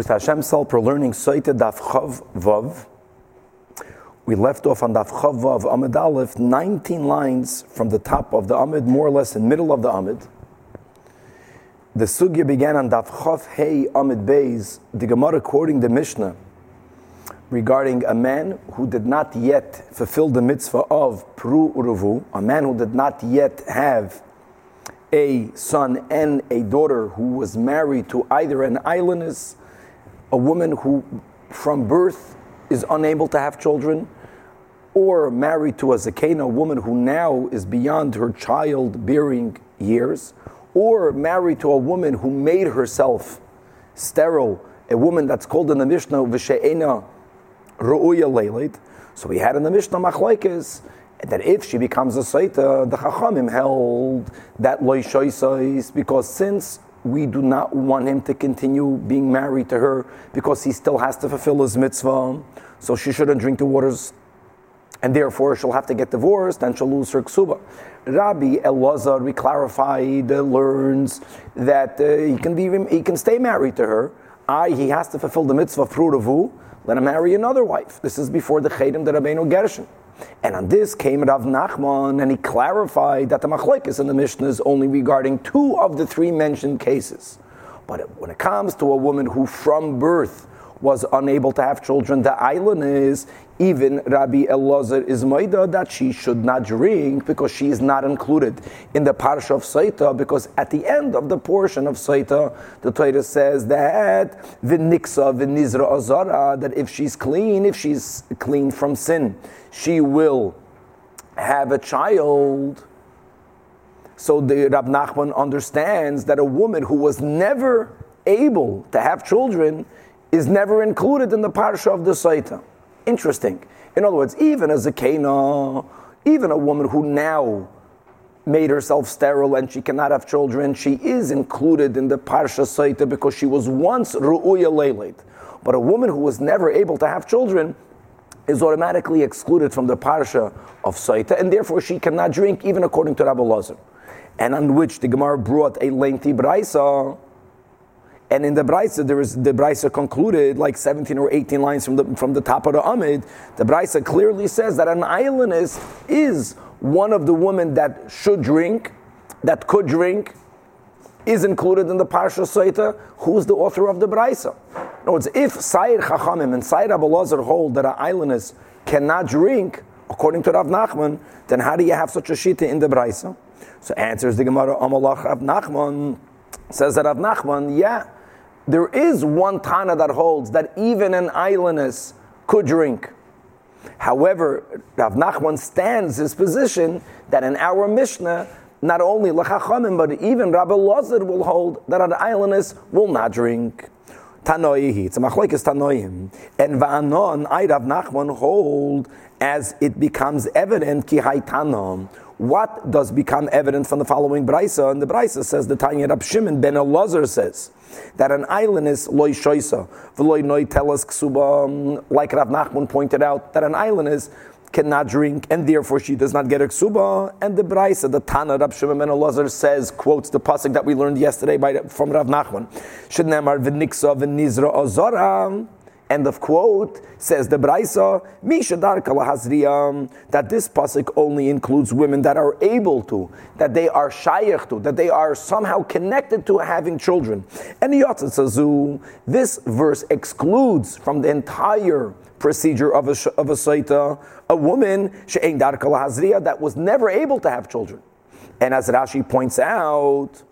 With Hashem's help, we're learning Soite Daf Chav Vav. We left off on Daf Chav Vav Amid Aleph, 19 lines from the top of the Amid, more or less in middle of the Amid. The sugya began on Daf Chav Hey Amid Beis, the Gemara quoting the Mishnah regarding a man who did not yet fulfill the mitzvah of Peru Uruvu, a man who did not yet have a son and a daughter who was married to either an islandess, a woman who from birth is unable to have children, or married to a zakena, woman who now is beyond her childbearing years, or married to a woman who made herself sterile, a woman that's called in the Mishnah v'she'ena ru'uya leilit. So we had in the Mishnah machlekes that if she becomes a saita, the chachamim held that loy because since we do not want him to continue being married to her because he still has to fulfill his mitzvah, so she shouldn't drink the waters and therefore she'll have to get divorced and she'll lose her ksuba. Rabbi Elazar, we clarified, uh, learns that uh, he can be he can stay married to her. I he has to fulfill the mitzvah of Prudavu, let him marry another wife. This is before the Chedim that Rabbeinu Gershon. And on this came Rav Nachman, and he clarified that the machlekes in the Mishnah is only regarding two of the three mentioned cases. But when it comes to a woman who from birth was unable to have children, the island is even Rabbi Elazar is maida that she should not drink because she is not included in the parsha of Saita because at the end of the portion of Saita, the Torah says that v'niksa v'nizra azara that if she's clean, if she's clean from sin, she will have a child. So the Rav Nachman understands that a woman who was never able to have children is never included in the parsha of the Saita. Interesting. In other words, even a Cana, even a woman who now made herself sterile and she cannot have children, she is included in the Parsha Saita because she was once Ru'uya Leilit. But a woman who was never able to have children is automatically excluded from the Parsha of Saita, and therefore she cannot drink, even according to Rabbi Lazar. And on which the Gemara brought a lengthy brisa and in the Brisa, there is the Brisa concluded like 17 or 18 lines from the from the top of the Amid. The Brisa clearly says that an islandess is one of the women that should drink, that could drink, is included in the Parsha Saita. Who's the author of the Brisa? In other words, if Sair Chachamim and Sair Abelazar hold that an islandess cannot drink, according to Rav Nachman, then how do you have such a shita in the Brisa? So answers the Gemara Amalach Rav Nachman says that Rav Nachman, yeah there is one Tana that holds that even an islandess could drink. However, Rav Nachman stands his position that in our Mishnah, not only Lachachamim, but even Rabbi Lazar will hold that an islandess will not drink. Tanoihi, it's a machlekes Tanoim. And Va'anon, I Rav Nachman hold as it becomes evident, ki tanom. What does become evident from the following brisa? And the brisa says the Tanya Rab Shimon ben Elazar says that an island is loy shoisa, v'loy noy telas ksuba, um, like Rav Nachman pointed out, that an island is cannot drink, and therefore she does not get a ksuba. And the Braisa, the Tana Rab Shimon Elazar says, quotes the pasuk that we learned yesterday by, from Rav Nachman, Shednemar v'niksa v'nizra azara. End of quote says the Braisa, Mishadar Kalahazriyam, that this pasuk only includes women that are able to, that they are shayach to, that they are somehow connected to having children. And Yatzazu, this verse excludes from the entire procedure of a, of a saita a woman, She'ein Dar Kalahazriya, that was never able to have children. And as Rashi points out,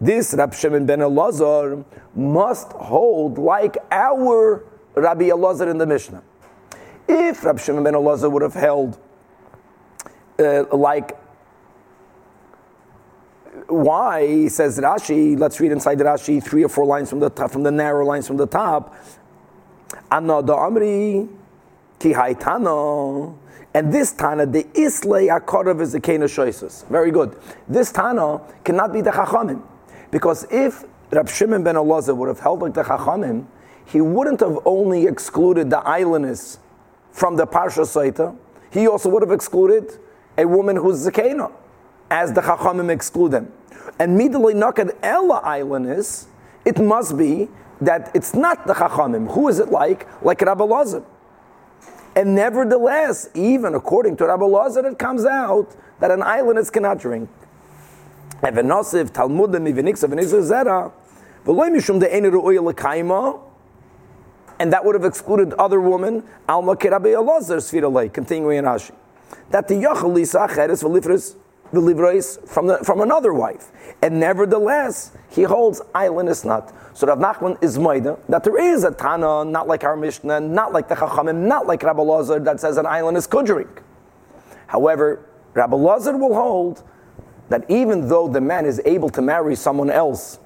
this Rab Shimon ben Elazar must hold like our Rabbi Elazar in the Mishnah. If Rabbi Shimon ben Elazar would have held uh, like why says Rashi? Let's read inside Rashi three or four lines from the top, from the narrow lines from the top. Anna da Amri ki haitano. And this Tana, the Islay Akarav is the Kena Shoisus. Very good. This Tana cannot be the Chachamim. Because if Rab Shimon ben Elazar would have held like the Chachamim, he wouldn't have only excluded the islandess from the Parsha Saita, he also would have excluded a woman who's Zakena, as the Chachamim exclude them. And Midalei Nakad Ella islandess, it must be that it's not the Chachamim. Who is it like? Like Rabbi Lazar. And nevertheless, even according to Rabbi Lazar, it comes out that an islandess cannot drink. Evenosiv, Talmudim, Zera, and that would have excluded other women, Alma continuing in Rashi. That the Yachal Lisa Cheres Velivris from, the, from another wife. And nevertheless, he holds island is not. So Rav Nachman is Maida, that there is a Tana, not like our Mishnah, not like the Chachamim, not like Rabbi Lazar, that says an island is could drink. However, Rabbi Lazar will hold that even though the man is able to marry someone else,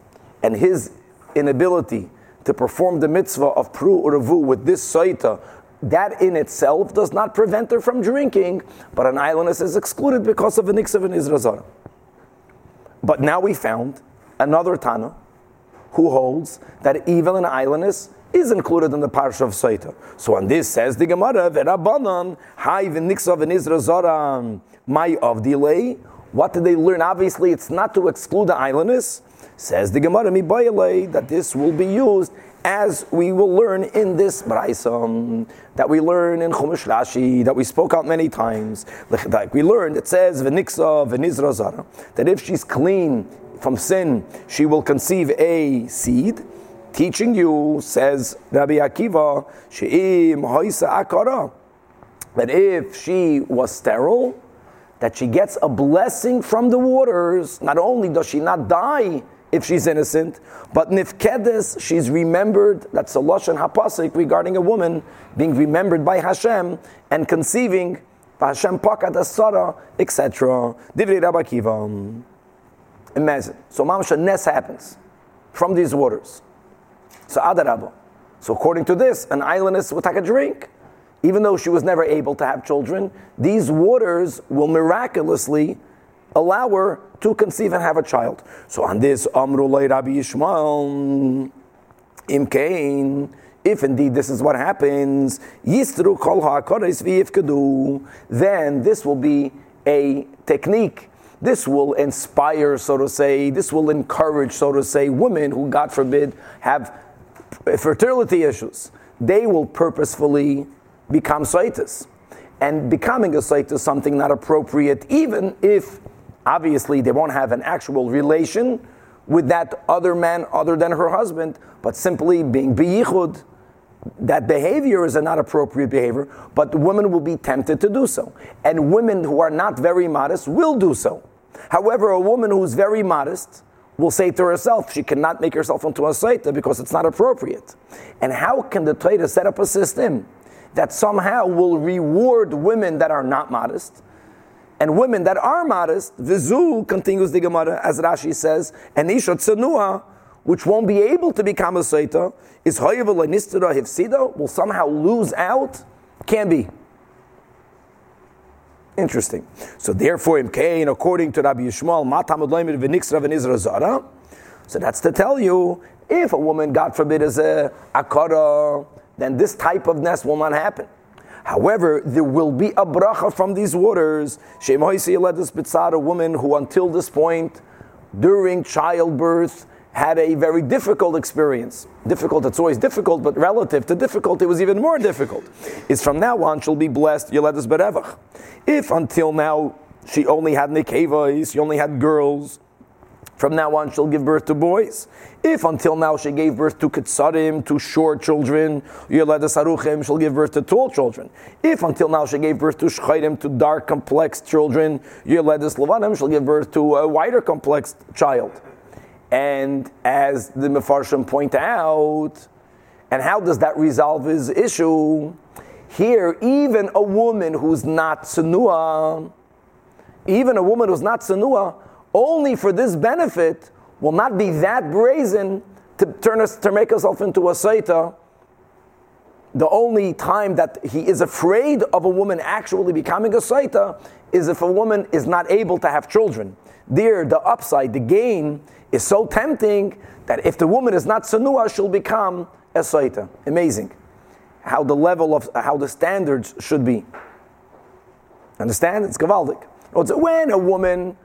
and his inability to perform the mitzvah of Pru Uravu with this Saita, that in itself does not prevent her from drinking, but an islandess is excluded because of an Iksav and Izrazara. But now we found another Tana who holds that evil and islandess is included in the parsha of Saita. So on this says the Gemara, Verabanan, Hai v'niksav and Izrazara, my of delay. What did they learn? Obviously, it's not to exclude the islandess. Says the Gemara, Mi that this will be used as we will learn in this Braisam, that we learn in Chumash Rashi, that we spoke out many times. Like we learned, it says, V'niksa v'nizra zara, that if she's clean from sin, she will conceive a seed. Teaching you, says Rabbi Akiva, she'im hoisa akara, that if she was sterile, that she gets a blessing from the waters. Not only does she not die if she's innocent, but nifkedes, she's remembered. That's a lashon hapasik regarding a woman being remembered by Hashem and conceiving. Hashem pakat asara, etc. Divri Rabbi Kiva. Imagine. So Mamsha Nes happens from these waters. So Adarabah. So according to this, an islandess will take a drink. Even though she was never able to have children, these waters will miraculously allow her to conceive and have a child. So on this, Amrulay Rabbi Yishmael, Imkain, if indeed this is what happens, Yistru Kol HaKodes then this will be a technique. This will inspire, so to say, this will encourage, so to say, women who, God forbid, have fertility issues. They will purposefully become saitas. And becoming a sait is something not appropriate, even if Obviously, they won't have an actual relation with that other man other than her husband, but simply being biyichud, that behavior is a not appropriate behavior, but women will be tempted to do so. And women who are not very modest will do so. However, a woman who's very modest will say to herself, she cannot make herself into a saita because it's not appropriate. And how can the Torah set up a system that somehow will reward women that are not modest and women that are modest, vizu continues the Gemara, as Rashi says, and isha tsanua, which won't be able to become a seita, is hoyevel nistera hifsida, will somehow lose out? Can be. Interesting. So therefore, in Cain, according to Rabbi Yishmael, matamud loimid v'nixra v'nizra zara. So that's to tell you, if a woman, God forbid, is a akara, then this type of nest will not happen. However, there will be a bracha from these waters. A woman who until this point, during childbirth, had a very difficult experience. Difficult, it's always difficult, but relative to difficult, it was even more difficult. Is from now on, she'll be blessed, Yeledus Berevach. If until now she only had Nekevas, she only had girls, from now on, she'll give birth to boys. If until now she gave birth to kitsarim, to short children, Yeledas Haruchim, she'll give birth to tall children. If until now she gave birth to shchayim, to dark, complex children, Lavanim, she'll give birth to a wider, complex child. And as the Mefarshim point out, and how does that resolve his issue? Here, even a woman who's not sanua, even a woman who's not sanua, only for this benefit will not be that brazen to turn us to make herself into a saita. The only time that he is afraid of a woman actually becoming a saita is if a woman is not able to have children. There, the upside, the gain is so tempting that if the woman is not sanua, she'll become a saita. Amazing. How the level of, how the standards should be. Understand? It's gavaldik. When a woman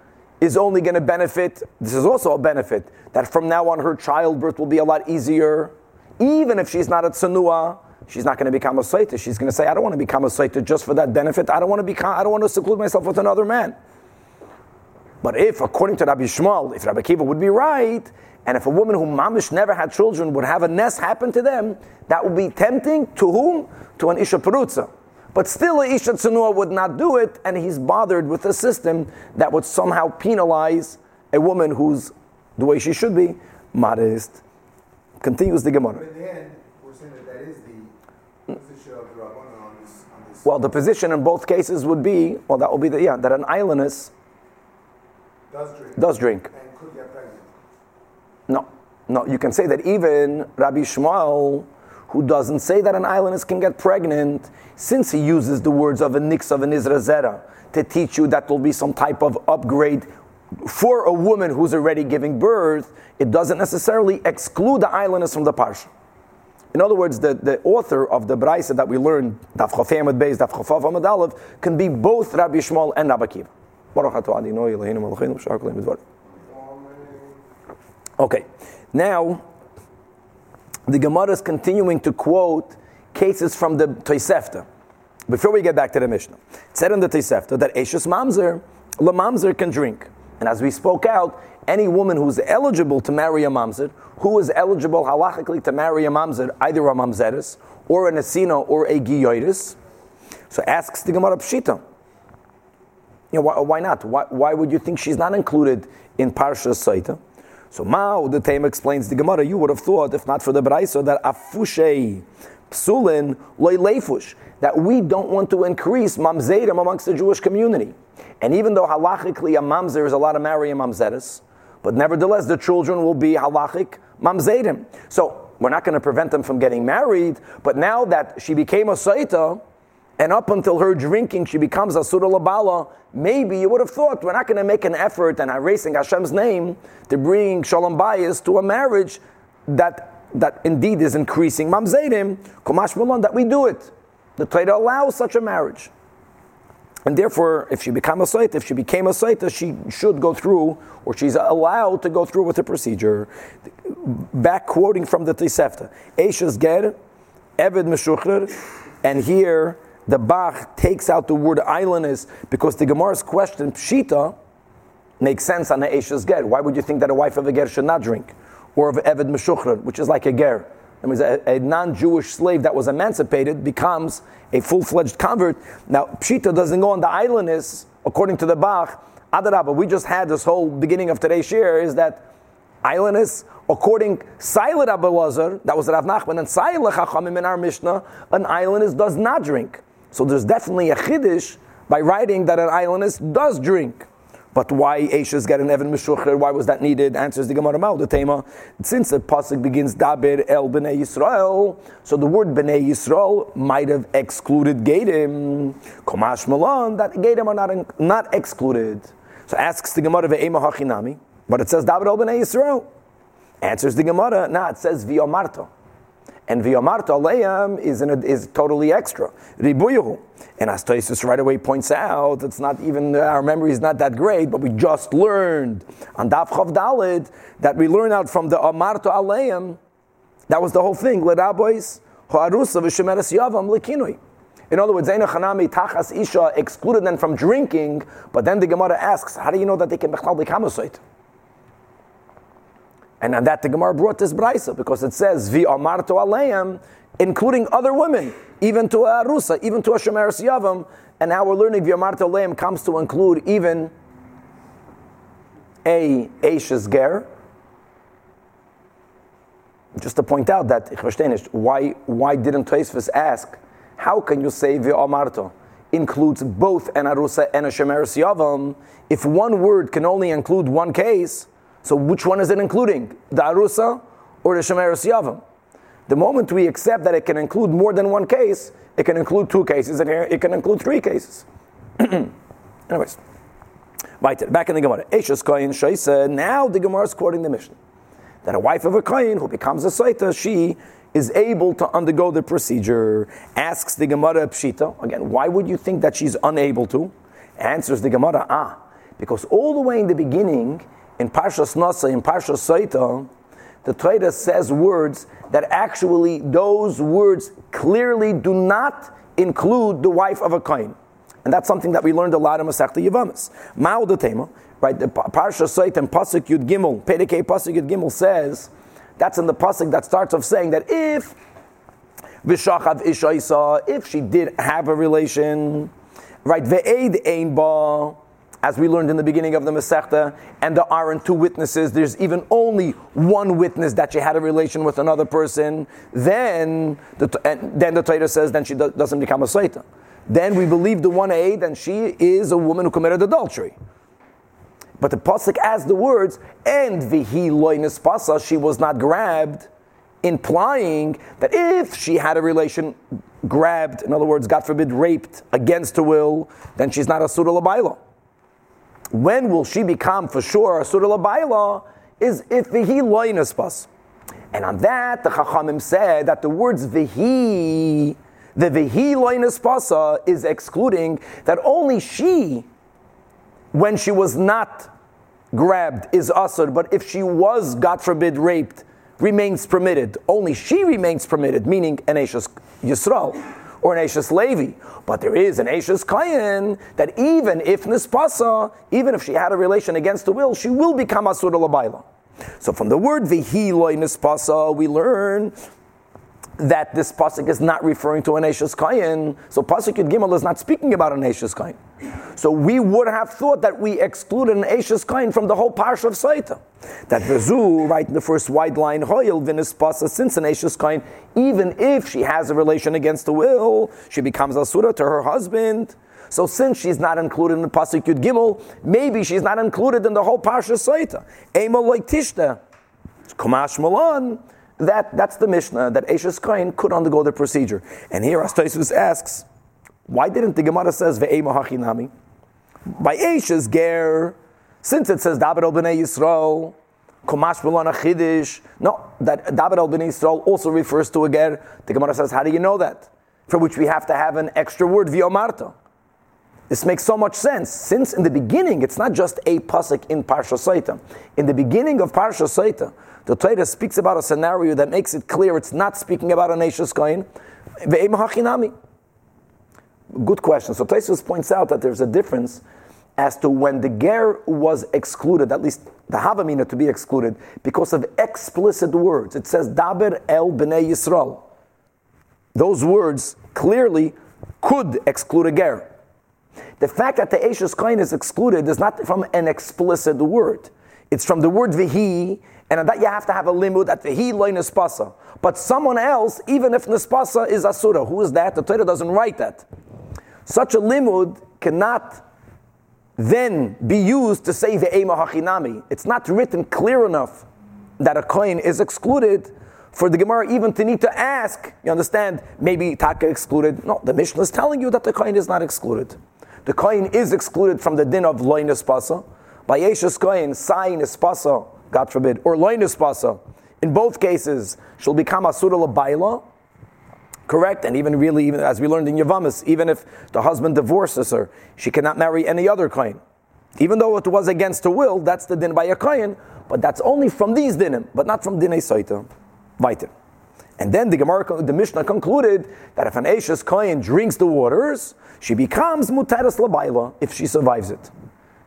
is only going to benefit, this is also a benefit, that from now on her childbirth will be a lot easier. even if she's not a tsanua, she's not going to become a saita. She's going to say, I don't want to become a saita just for that benefit. I don't want to become, I don't want to seclude myself with another man. But if, according to Rabbi Shmuel, if Rabbi Kiva would be right, and if a woman who mamish never had children would have a nest happen to them, that would be tempting to whom? To an Isha Perutza. But still, Isha Tsunua would not do it, and he's bothered with a system that would somehow penalize a woman who's the way she should be, modest. Continues the Gemara. But end, we're saying that that is the position of the Rabbanon on this. On this Well, the position in both cases would be, well, that would be the, yeah, that an islandess does drink. does drink. And could get pregnant. No, no, you can say that even Rabbi Shmuel, who doesn't say that an islandess can get pregnant, since he uses the words of a nix of an Zera to teach you that there'll be some type of upgrade for a woman who's already giving birth, it doesn't necessarily exclude the islandess from the parsha. In other words, the, the author of the Braisa that we learned, Daf Chafei Amud Beis, Daf Chafav Amud Aleph, can be both Rabbi Shmuel and Rabbi Akiva. Okay, atah Adonai Eloheinu Malkeinu b'shar kol yom v'dvar. Okay, now the Gemara is continuing to quote cases from the Tosefta. Before we get back to the Mishnah, it said in the Tosefta that Eshes Mamzer, La Mamzer can drink. And as we spoke out, any woman who's eligible to marry a Mamzer, who is eligible halachically to marry a Mamzer, either a Mamzeris, or an Nesina, or a Giyoiris, so asks the Gemara Pshita. You know, why, why not? Why, why would you think she's not included in Parsha Saita? So Mao, the Taim explains the Gemara, you would have thought, if not for the Braisa, that Afushei Psulin Leifush, that we don't want to increase Mamzerim amongst the Jewish community. And even though halachically a Mamzer is allowed to marry a Mamzeris, but nevertheless the children will be halachic Mamzerim. So we're not going to prevent them from getting married, but now that she became a Saita, and up until her drinking, she becomes a Surah Labala. Maybe you would have thought we're not going to make an effort and erasing Hashem's name to bring Shalom Bayis to a marriage that, that indeed is increasing Mamzerim, Kumash Malon, that we do it. The Torah allows such a marriage. And therefore, if she became a Saita, if she became a Saita, she should go through, or she's allowed to go through with the procedure. Back quoting from the Tosefta. Eishes Ger, Eved Meshuchrer, and here the Bach takes out the word islandess because the Gemara's question, Pshita, makes sense on the Eishes Ger. Why would you think that a wife of a Ger should not drink? Or of Eved Meshuchrer, which is like a Ger. That means a, a non-Jewish slave that was emancipated becomes a full-fledged convert. Now, Pshita doesn't go on the islandess, according to the Bach. Adarabah, we just had this whole beginning of today's share is that islandess, according Silent Rabbi Lazar, that was Rav Nachman, and Silent Chachamim in our Mishnah, an islandess does not drink. So there's definitely a chiddush by writing that an islandess does drink. But why Ashes get an Evan Meshucher? Why was that needed? Answers the Gemara Mal, the Tema. Since the pasuk begins Daber El Bnei Yisrael, so the word Bnei Yisrael might have excluded Gadim. Komash Malon, that Gadim are not, not excluded. So asks the Gemara Ve'ema Hachinami, but it says Daber El Bnei Yisrael. Answers the Gemara, nah, it says V'yomarto. And V'yomarto Aleim is, in a, is totally extra. Ribuyuhu. And as Tosis right away points out, it's not even, our memory is not that great, but we just learned on Daf Chav Dalid that we learned out from the Amarto Aleim, that was the whole thing. In other words, Zaina Tachas Isha excluded them from drinking, but then the Gemara asks, how do you know that they can bechlal a and on that the Gemara brought this brisa because it says vi amarto aleim, including other women, even to a arusa, even to a shemeres yavam. And now we're learning vi amarto aleim comes to include even a ashes ger. Just to point out that why why didn't Tosfos ask? How can you say vi amarto includes both an arusa and a shemeres yavam if one word can only include one case? So which one is it including? The Arusa or the Shemeres Yavam? The moment we accept that it can include more than one case, it can include two cases, and here it can include three cases. Anyways, right, back in the Gemara. Eshes Kohen Shaisa, now the Gemara is quoting the mission. That a wife of a Kohen who becomes a Saita, she is able to undergo the procedure. Asks the Gemara Pshita, again, why would you think that she's unable to? Answers the Gemara, ah, because all the way in the beginning, in Parshas Nasa, in Parshas Saita, the Torah says words that actually those words clearly do not include the wife of a kohen. And that's something that we learned a lot in Masechta Yavamas. Ma'od Tema, right? The Parsha Sait and Pasuk Yud Gimel, Pedekei Pasuk Yud Gimel says, that's in the Pasuk that starts off saying that if Vishachav Ishaisa, if she did have a relation, right? Ve'ed Ein Ba, as we learned in the beginning of the Masechta, and there aren't two witnesses, there's even only one witness that she had a relation with another person, then the, then the Torah says then she do, doesn't become a Saita. Then we believe the one aid, and she is a woman who committed adultery. But the pasuk adds the words, and vihi loinis pasa, she was not grabbed, implying that if she had a relation grabbed, in other words, God forbid, raped against her will, then she's not a surah when will she become for sure a surah labayla? Is if vihi loinaspas. And on that, the Chachamim said that the words vihi, the vihi loinaspasa, is excluding that only she, when she was not grabbed, is ushered, but if she was, God forbid, raped, remains permitted. Only she remains permitted, meaning an Ashes Yisrael or an Ashes Levi. But there is an Ashes Kayan that even if Nispasa, even if she had a relation against the will, she will become Asura Labaila. So from the word Vihi Loi Nispasa, we learn that this pasuk is not referring to an Ashes Kayan. So pasuk Yud Gimel is not speaking about an Ashes Kayan. So we would have thought that we excluded an Ashes Kain from the whole parsha of Saita. That the Zu, right in the first wide line, Hoyel Vinis Pasa, since an Ashes Kain, even if she has a relation against the will, she becomes Asura to her husband. So since she's not included in the Pasuk Yud Gimel, maybe she's not included in the whole Parsha Saita. Ema Tishta. Kumash Malan. That, that's the Mishnah, that Ashes Kain could undergo the procedure. And here Astaisus asks, why didn't the Gemara says ve'ema hachinami? By Eishes ger, since it says David al b'nei Yisrael, Kumash B'lana Chidish, no, that David al b'nei Yisrael also refers to a ger. The Gemara says, how do you know that? For which we have to have an extra word, v'yomarta. This makes so much sense, since in the beginning, it's not just a pasuk in Parsha Saita. In the beginning of Parsha Saita, the Torah speaks about a scenario that makes it clear it's not speaking about an Nashus Kohen. Good question. So Taisus points out that there's a difference as to when the ger was excluded, at least the havamina to be excluded, because of explicit words. It says daber el bnei Yisrael. Those words clearly could exclude a ger. The fact that the Ashes Kain is excluded is not from an explicit word. It's from the word vihi, and that you have to have a limud that vihi loy nespasa. But someone else, even if nespasa is asura, who is that? The Torah doesn't write that. Such a limud cannot then be used to say ve'ema hachinami. It's not written clear enough that a coin is excluded for the Gemara even to need to ask. You understand? Maybe taka excluded. No, the Mishnah is telling you that the coin is not excluded. The coin is excluded from the din of loinus pasa. By Yeshus coin, sign is pasa, God forbid, or loinus pasa. In both cases, she'll become asura labaila, correct? And even really, even as we learned in Yavamis, even if the husband divorces her, she cannot marry any other kohen. Even though it was against her will, that's the din by a kohen, but that's only from these dinim, but not from dinei. Weiter. And then the Gemara, the Mishnah concluded that if an Ashes kohen drinks the waters, she becomes mutaras labaila if she survives it.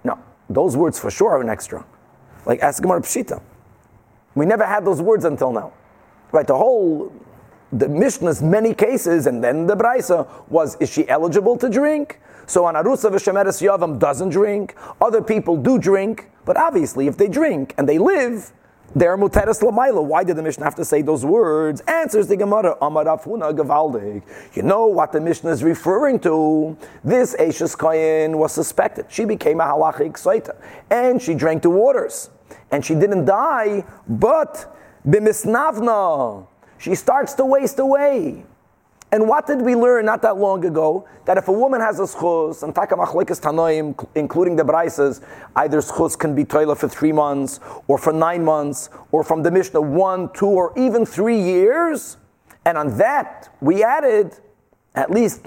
Now, those words for sure are an extra. Like ask Gemara Pshita. We never had those words until now. Right, the whole the Mishnah's many cases, and then the Braisa was, is she eligible to drink? So an Arusa v'Shemeres Yavam doesn't drink. Other people do drink, but obviously if they drink and they live, they're muteres lamaila. Why did the Mishnah have to say those words? Answers the Gemara, Amar Afuna Gavaldig. You know what the Mishnah is referring to? This Ashes Kayin was suspected. She became a halachic soita, and she drank the waters. And she didn't die, but bimisnavna she starts to waste away. And what did we learn not that long ago? That if a woman has a schus, and taka machlekes tanoim, including the braisas, either schus can be toilet for three months, or for nine months, or from the Mishnah one, two, or even three years. And on that, we added at least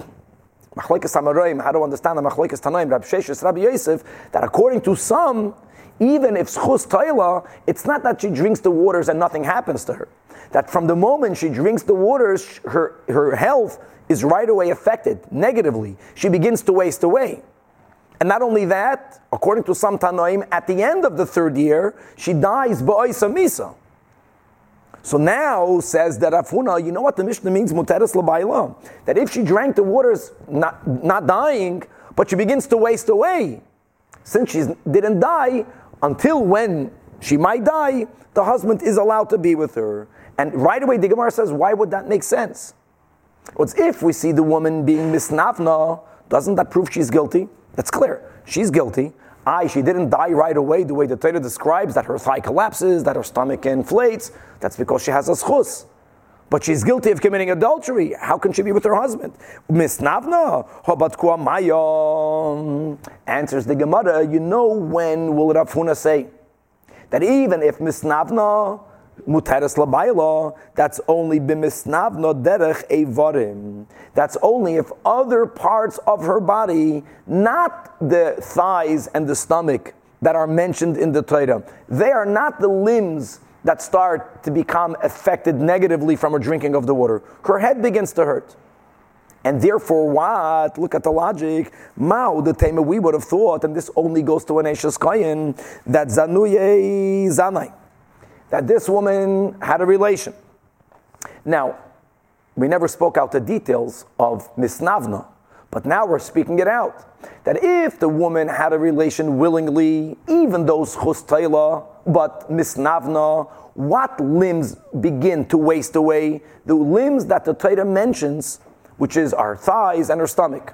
machlekes amaroim, how to understand the machlekes tanoim, Rabbi Sheshes, Rabbi Yosef, that according to some, even if schus toila, it's not that she drinks the waters and nothing happens to her. That from the moment she drinks the waters, her, her health is right away affected negatively. She begins to waste away. And not only that, according to some Tanoim, at the end of the third year, she dies ba'oisa misa. So now says that Afuna, you know what the Mishnah means, muteres labayla? That if she drank the waters, not, not dying, but she begins to waste away, since she didn't die, until when she might die, the husband is allowed to be with her. And right away, the Gemara says, why would that make sense? What's if we see the woman being misnavna, doesn't that prove she's guilty? That's clear. She's guilty. I, she didn't die right away the way the Torah describes that her thigh collapses, that her stomach inflates. That's because she has a schus. But she's guilty of committing adultery. How can she be with her husband? Hobatkua maya. Answers the Gemara, you know when will Rav Huna say that even if misnavna, muteres labayla, that's only bimisnavno derech evarim. That's only if other parts of her body, not the thighs and the stomach that are mentioned in the Torah, they are not the limbs that start to become affected negatively from her drinking of the water. Her head begins to hurt. And therefore, what? Look at the logic. Mao, the tema we would have thought, and this only goes to an Ashes Kayin, that Zanuye Zanai that this woman had a relation. Now, we never spoke out the details of Misnavna, but now we're speaking it out. That if the woman had a relation willingly, even those chustayla, but Misnavna, what limbs begin to waste away? The limbs that the Torah mentions, which is our thighs and her stomach.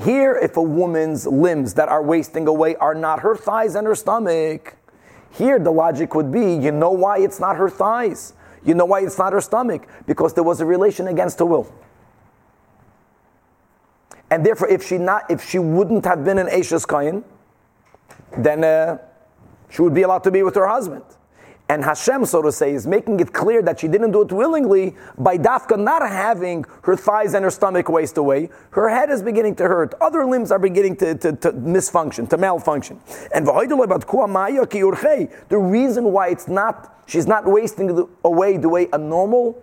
Here, if a woman's limbs that are wasting away are not her thighs and her stomach, here, the logic would be you know why it's not her thighs? You know why it's not her stomach? Because there was a relation against her will. And therefore, if she not, if she wouldn't have been an Ashes Kain, then uh, she would be allowed to be with her husband. And Hashem, so to say, is making it clear that she didn't do it willingly by Dafka not having her thighs and her stomach waste away. Her head is beginning to hurt. Other limbs are beginning to, to, to misfunction, to malfunction. And the reason why it's not, she's not wasting away the way a normal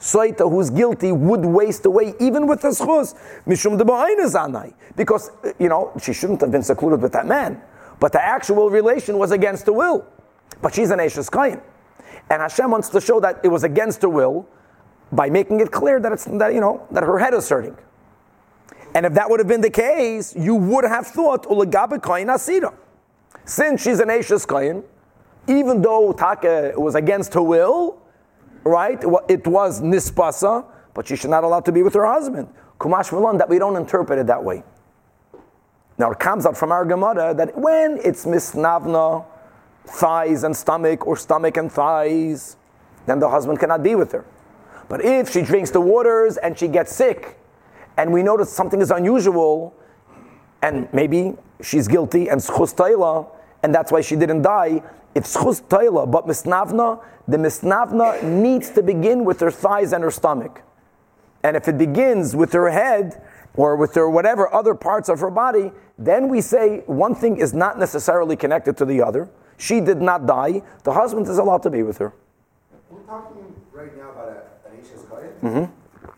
Soita who's guilty would waste away even with the schus. Mishum de Because, you know, she shouldn't have been secluded with that man. But the actual relation was against the will. But she's an Ashes Kain. And Hashem wants to show that it was against her will by making it clear that it's that you know that her head is hurting. And if that would have been the case, you would have thought Ulagabe Kain Asira. Since she's an Ashes Kain, even though Taka was against her will, right? It was Nispasa, but she should not allowed to be with her husband. Kumash Milan, that we don't interpret it that way. Now it comes out from our Gemara that when it's misnavna, thighs and stomach or stomach and thighs, then the husband cannot be with her. But if she drinks the waters and she gets sick, and we notice something is unusual, and maybe she's guilty and schus taila, and that's why she didn't die. If schus taila, but misnavna, the misnavna needs to begin with her thighs and her stomach. And if it begins with her head or with her whatever other parts of her body, then we say one thing is not necessarily connected to the other. She did not die. The husband is allowed to be with her. We're talking right now about a, an mm-hmm.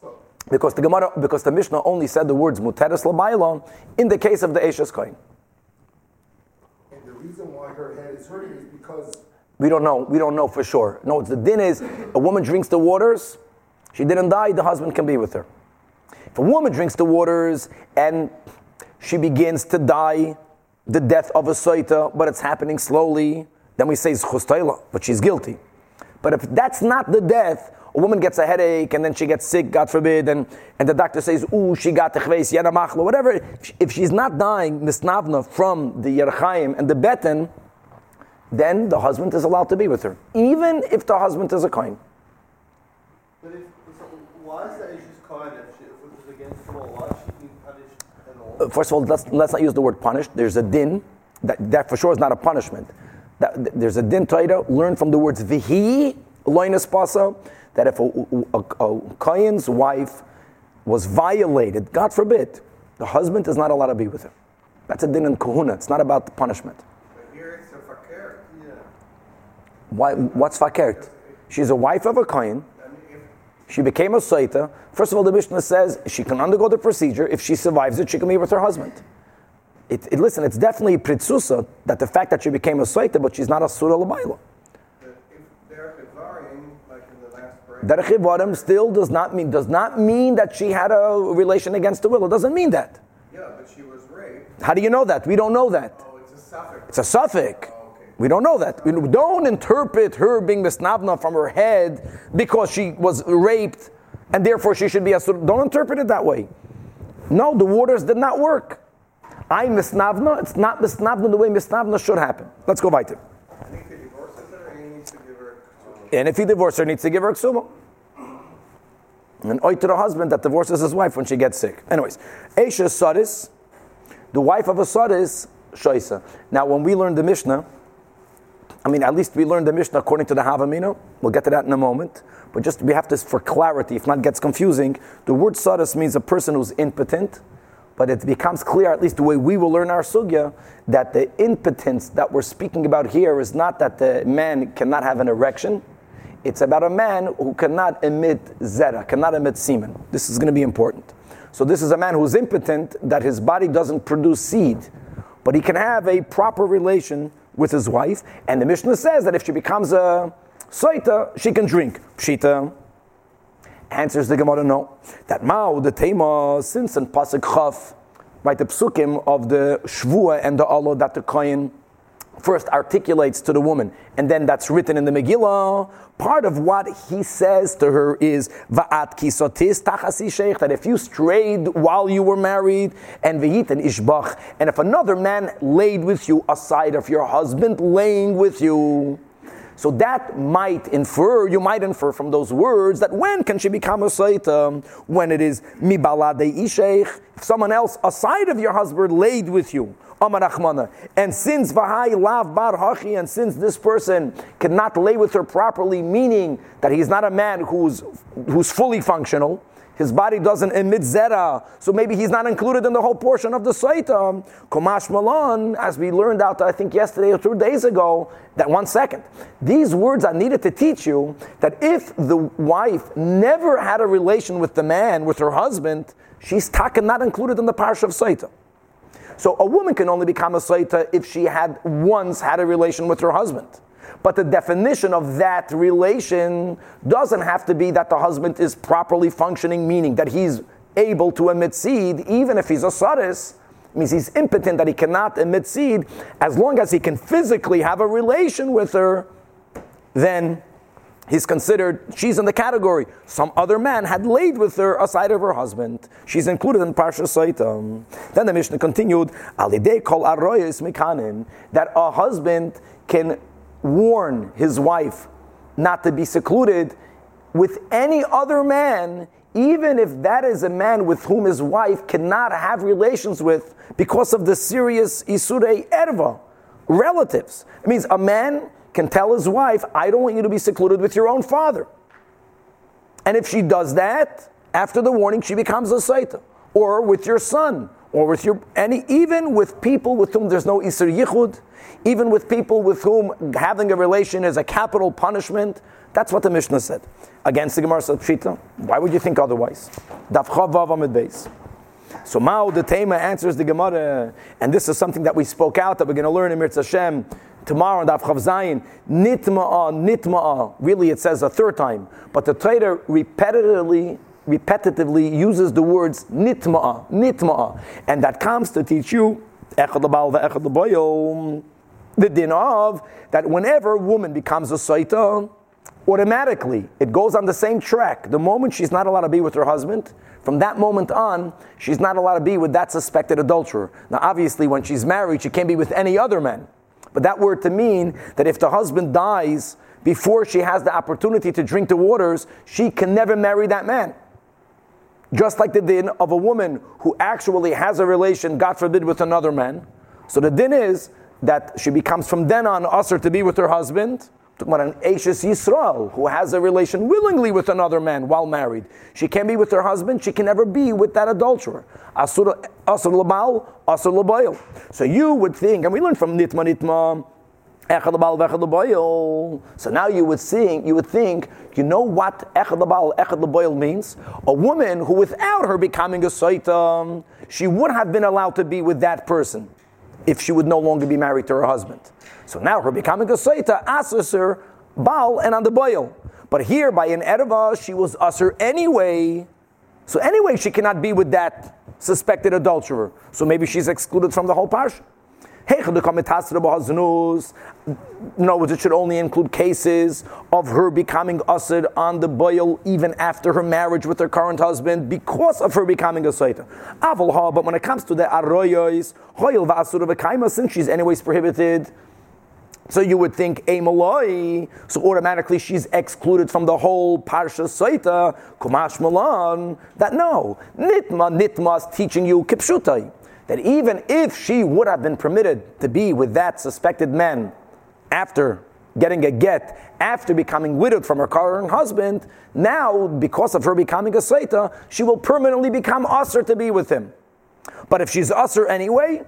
so. Because the Gemara, because the Mishnah only said the words muteres labayla in the case of the Ashes Kohen. And the reason why her head is hurting is because we don't know. We don't know for sure. No, it's the din is a woman drinks the waters. She didn't die. The husband can be with her. A woman drinks the waters and she begins to die, the death of a soita, but it's happening slowly, then we say chustayla, but she's guilty. But if that's not the death, a woman gets a headache and then she gets sick, God forbid, and, and the doctor says, ooh, she got techveis, yanamachla, whatever. If she's not dying, misnavna, from the yerchaim and the beten, then the husband is allowed to be with her, even if the husband is a kohen. But if, that issue kohen if, if it was against the law? Why should be punished uh, first of all, let's, let's not use the word punished. There's a din. That, that for sure is not a punishment. That, there's a din Torah. Learn from the words vihi loinus pasa. That if a, a, a, Kayan's wife was violated, God forbid, the husband is not allowed to be with her. That's a din in kahuna. It's not about the punishment. Here Why, what's fakert? She's a wife of a kohen. She became a saita. First of all, the Mishnah says she can undergo the procedure. If she survives it, she can be with her husband. It, it, listen, it's definitely pritzusa that the fact that she became a saita, but she's not a surah labayla. If they're Ivarim, like the last Derech Ivarim still does not mean does not mean that she had a relation against the will. It doesn't mean that. yeah, but she was raped. How do you know that? We don't know that. Oh, it's a suffix. It's a suffix. We don't know that. We don't interpret her being misnabna from her head because she was raped and therefore she should be a sur- Don't interpret it that way. No, the waters did not work. I misnavna, it's not misnavna the way misnavna should happen. Let's go weiter. And if he divorces her, he needs to give her And if he divorces her, needs to give her ksuma. And oi to the husband that divorces his wife when she gets sick. Anyways, Aisha Sadis, the wife of a Sadis, Shaisa. Now, when we learned the Mishnah, I mean, at least we learned the Mishnah according to the Havamina. We'll get to that in a moment. But just we have this for clarity, if not gets confusing. The word Sadis means a person who's impotent, but it becomes clear, at least the way we will learn our sugya, that the impotence that we're speaking about here is not that the man cannot have an erection. It's about a man who cannot emit zera, cannot emit semen. This is going to be important. So this is a man who's impotent, that his body doesn't produce seed, but he can have a proper relation with his wife. And the Mishnah says that if she becomes a soita, she can drink. Pshita. Answers the Gemara, no. That Mao, the Tema, in Pasuk Chaf, right, the psukim of the Shvua and the Allah that the Kohen first articulates to the woman, and then that's written in the Megillah. Part of what he says to her is Va'at kisotis tachasi sheikh, that if you strayed while you were married, and v'yitin ishbach, and if another man laid with you aside of your husband laying with you, so that might infer, you might infer from those words that when can she become a saita? When it is mibalade isheich, if someone else aside of your husband laid with you. Amar Achmana. And since Vahai Lav Bar Hachi, and since this person cannot lay with her properly, meaning that he's not a man who's, who's fully functional, his body doesn't emit zera, so maybe he's not included in the whole portion of the saita. Komash Malan, as we learned out, I think yesterday or two days ago, that one second. These words are needed to teach you that if the wife never had a relation with the man, with her husband, she's taka not included in the parsha of saita. So a woman can only become a saita if she had once had a relation with her husband. But the definition of that relation doesn't have to be that the husband is properly functioning, meaning that he's able to emit seed, even if he's a sadis, means he's impotent, that he cannot emit seed, as long as he can physically have a relation with her, then he's considered, she's in the category. Some other man had laid with her aside of her husband. She's included in Parsha Saitam. Then the Mishnah continued, Alidei kol arroyes mikanin, that a husband can warn his wife not to be secluded with any other man, even if that is a man with whom his wife cannot have relations with because of the serious Isurei Erva, relatives. It means a man can tell his wife, I don't want you to be secluded with your own father. And if she does that, after the warning, she becomes a Saita. Or with your son, or with your, any, even with people with whom there's no Isur Yichud, even with people with whom having a relation is a capital punishment. That's what the Mishnah said. Against the Gemara said Pshita. Why would you think otherwise? Daf Chav Vav Amid Beis. So Mao the Tema answers the Gemara, and this is something that we spoke out that we're going to learn in Mirz Hashem tomorrow in Daf Chav Zayin. Nitma'a, nitma'a. Really, it says a third time, but the Torah repetitively repetitively uses the words nitma'a, nitma'a, and that comes to teach you the din of that whenever a woman becomes a saita, automatically it goes on the same track. The moment she's not allowed to be with her husband, from that moment on, she's not allowed to be with that suspected adulterer. Now, obviously, when she's married, she can't be with any other man. But that word to mean that if the husband dies before she has the opportunity to drink the waters, she can never marry that man. Just like the din of a woman who actually has a relation, God forbid, with another man. So the din is that she becomes from then on usher to be with her husband. About an Ashes Yisrael who has a relation willingly with another man while married. She can be with her husband, she can never be with that adulterer. Asur labal, asur labayil. So you would think, and we learn from Nitma Nitma. So now you would think, you would think, you know what echad lebal, echad leboil means? A woman who, without her becoming a soita, she would have been allowed to be with that person if she would no longer be married to her husband. So now her becoming a soita asks her bal and on the boil. But here by an erva, she was usher anyway. So anyway, she cannot be with that suspected adulterer. So maybe she's excluded from the whole parsha. No, it should only include cases of her becoming usad on the boil even after her marriage with her current husband because of her becoming a saita. But when it comes to the arroyos, since she's anyways prohibited, so you would think a maloi, so automatically she's excluded from the whole parsha saita, kumash malan. That no, nitma nitma is teaching you kipshutai that even if she would have been permitted to be with that suspected man after getting a get, after becoming widowed from her current husband, now, because of her becoming a Saita, she will permanently become usher to be with him. But if she's usher anyway,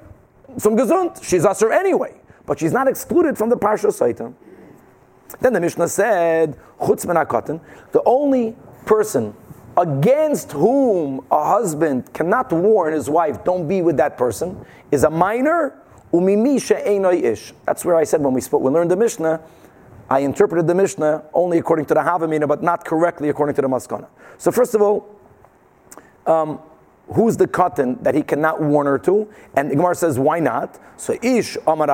some gesund, she's usher anyway. But she's not excluded from the Parsha Saita. Then the Mishnah said, Chutz the only person against whom a husband cannot warn his wife, don't be with that person, is a minor, umimisha ish. That's where I said when we spoke, we learned the Mishnah, I interpreted the Mishnah only according to the Havamina, but not correctly according to the Maskana. So first of all, um, who's the cotton that he cannot warn her to? And Gemara says, why not? So ish amar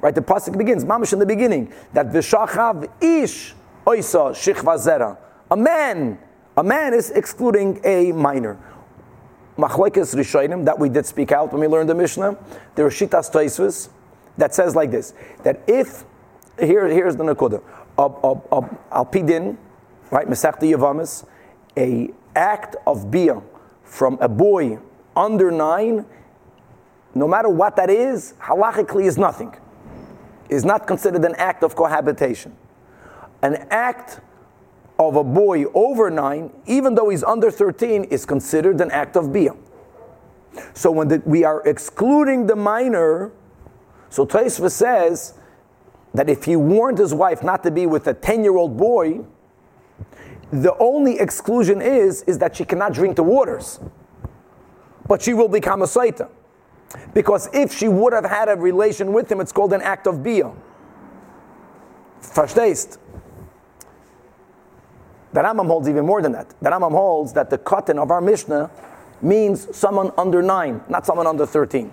right? The pasuk begins, mamish in the beginning, that v'shachav ish oisa shichva zera. A man a man is excluding a minor. Machlekes Rishonim, that we did speak out when we learned the Mishnah, there are Shitas Toisvis that says like this, that if, here, here's the Nakuda, Al Pidin, right, Mesachta Yavamis, a act of Bia from a boy under nine, no matter what that is, halachically is nothing. Is not considered an act of cohabitation. An act of a boy over nine, even though he's under 13, is considered an act of bia. So when the, we are excluding the minor, so Taisva says that if he warned his wife not to be with a 10 year old boy, the only exclusion is, is that she cannot drink the waters. But she will become a saita. Because if she would have had a relation with him, it's called an act of bia. Verstehst? The Rambam holds even more than that. The Rambam holds that the katan of our Mishnah means someone under nine, not someone under 13.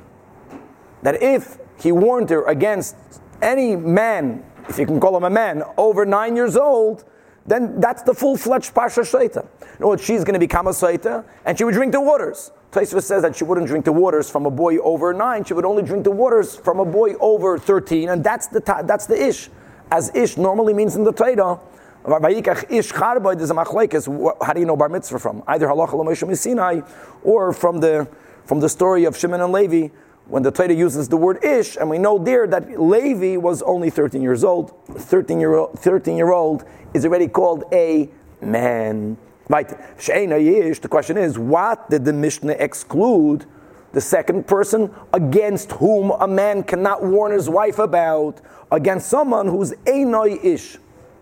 That if he warned her against any man, if you can call him a man, over nine years old, then that's the full-fledged Pasha Shaita. You know what? she's going to become a Shaita, and she would drink the waters. Taisva says that she wouldn't drink the waters from a boy over nine, she would only drink the waters from a boy over 13, and that's the, that's the ish. As ish normally means in the Torah, ish charboid is a machlekes. How do you know bar mitzvah from? Either halacha l'moshe Sinai, or from the from the story of Shimon and Levi, when the Torah uses the word ish, and we know there that Levi was only 13 years old. 13 year old, 13 year old is already called a man. Right? The question is, what did the Mishnah exclude? The second person against whom a man cannot warn his wife about, against someone who's a ish.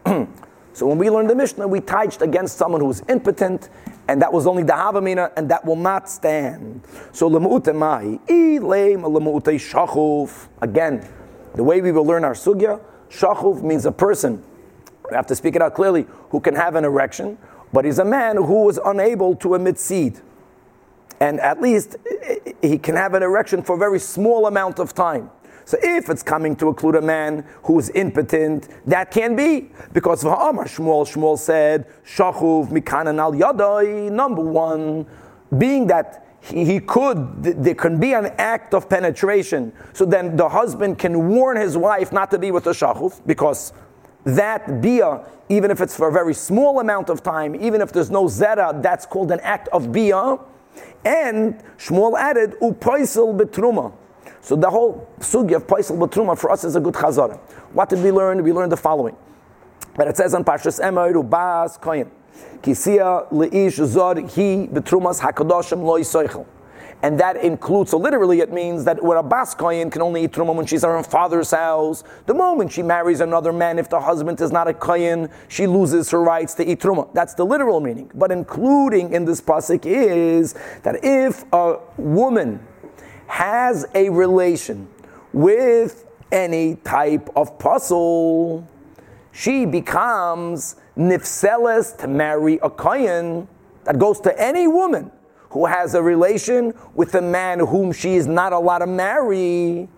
So when we learned the Mishnah, we touched against someone who was impotent, and that was only the Havamina, and that will not stand. So lemu'utemai, ileim lemu'utei shachuf. Again, the way we will learn our sugya, shachuf means a person, we have to speak it out clearly, who can have an erection, but he's a man who was unable to emit seed. And at least eh, eh, he can have an erection for a very small amount of time. So if it's coming to include a man who's impotent, that can be. Because V'ha'amar Shmuel, Shmuel said, Shachuv mikanan al yadai, number one, being that he, could, there can be an act of penetration. So then the husband can warn his wife not to be with the shachuv, because that bia, even if it's for a very small amount of time, even if there's no zera, that's called an act of bia. And Shmuel added, upaisel betruma so the whole sugi of Paisal Batruma for us is a good chazara. What did we learn? We learned the following. But it says on Pashas Emor Ubas Koyin. Kisia leish zor hi betrumas hakadoshim lo yisoichel. and that includes, so literally it means that when a bas kohen can only eat truma when she's at her father's house. The moment she marries another man, if the husband is not a kohen, she loses her rights to eat truma. That's the literal meaning. But including in this pasuk is that if a woman has a relation with any type of puzzle, she becomes nifseles to marry a kohen that goes to any woman who has a relation with a man whom she is not allowed to marry.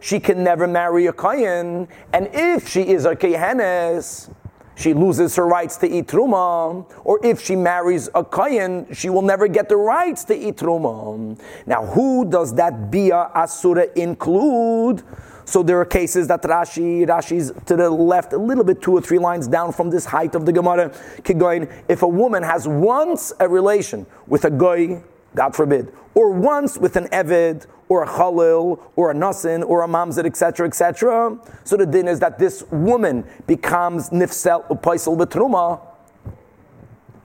She can never marry a kohen, and if she is a kohenes, she loses her rights to eat truma, or if she marries a kohen, she will never get the rights to eat truma. Now, who does that bia asura include? So there are cases that Rashi, Rashi's to the left, a little bit two or three lines down from this height of the Gemara. Going, if a woman has once a relation with a goy, God forbid, or once with an eved, or a chalil, or a nasin, or a mamzit, etc., etc. So the din is that this woman becomes nifsel upaisel betruma.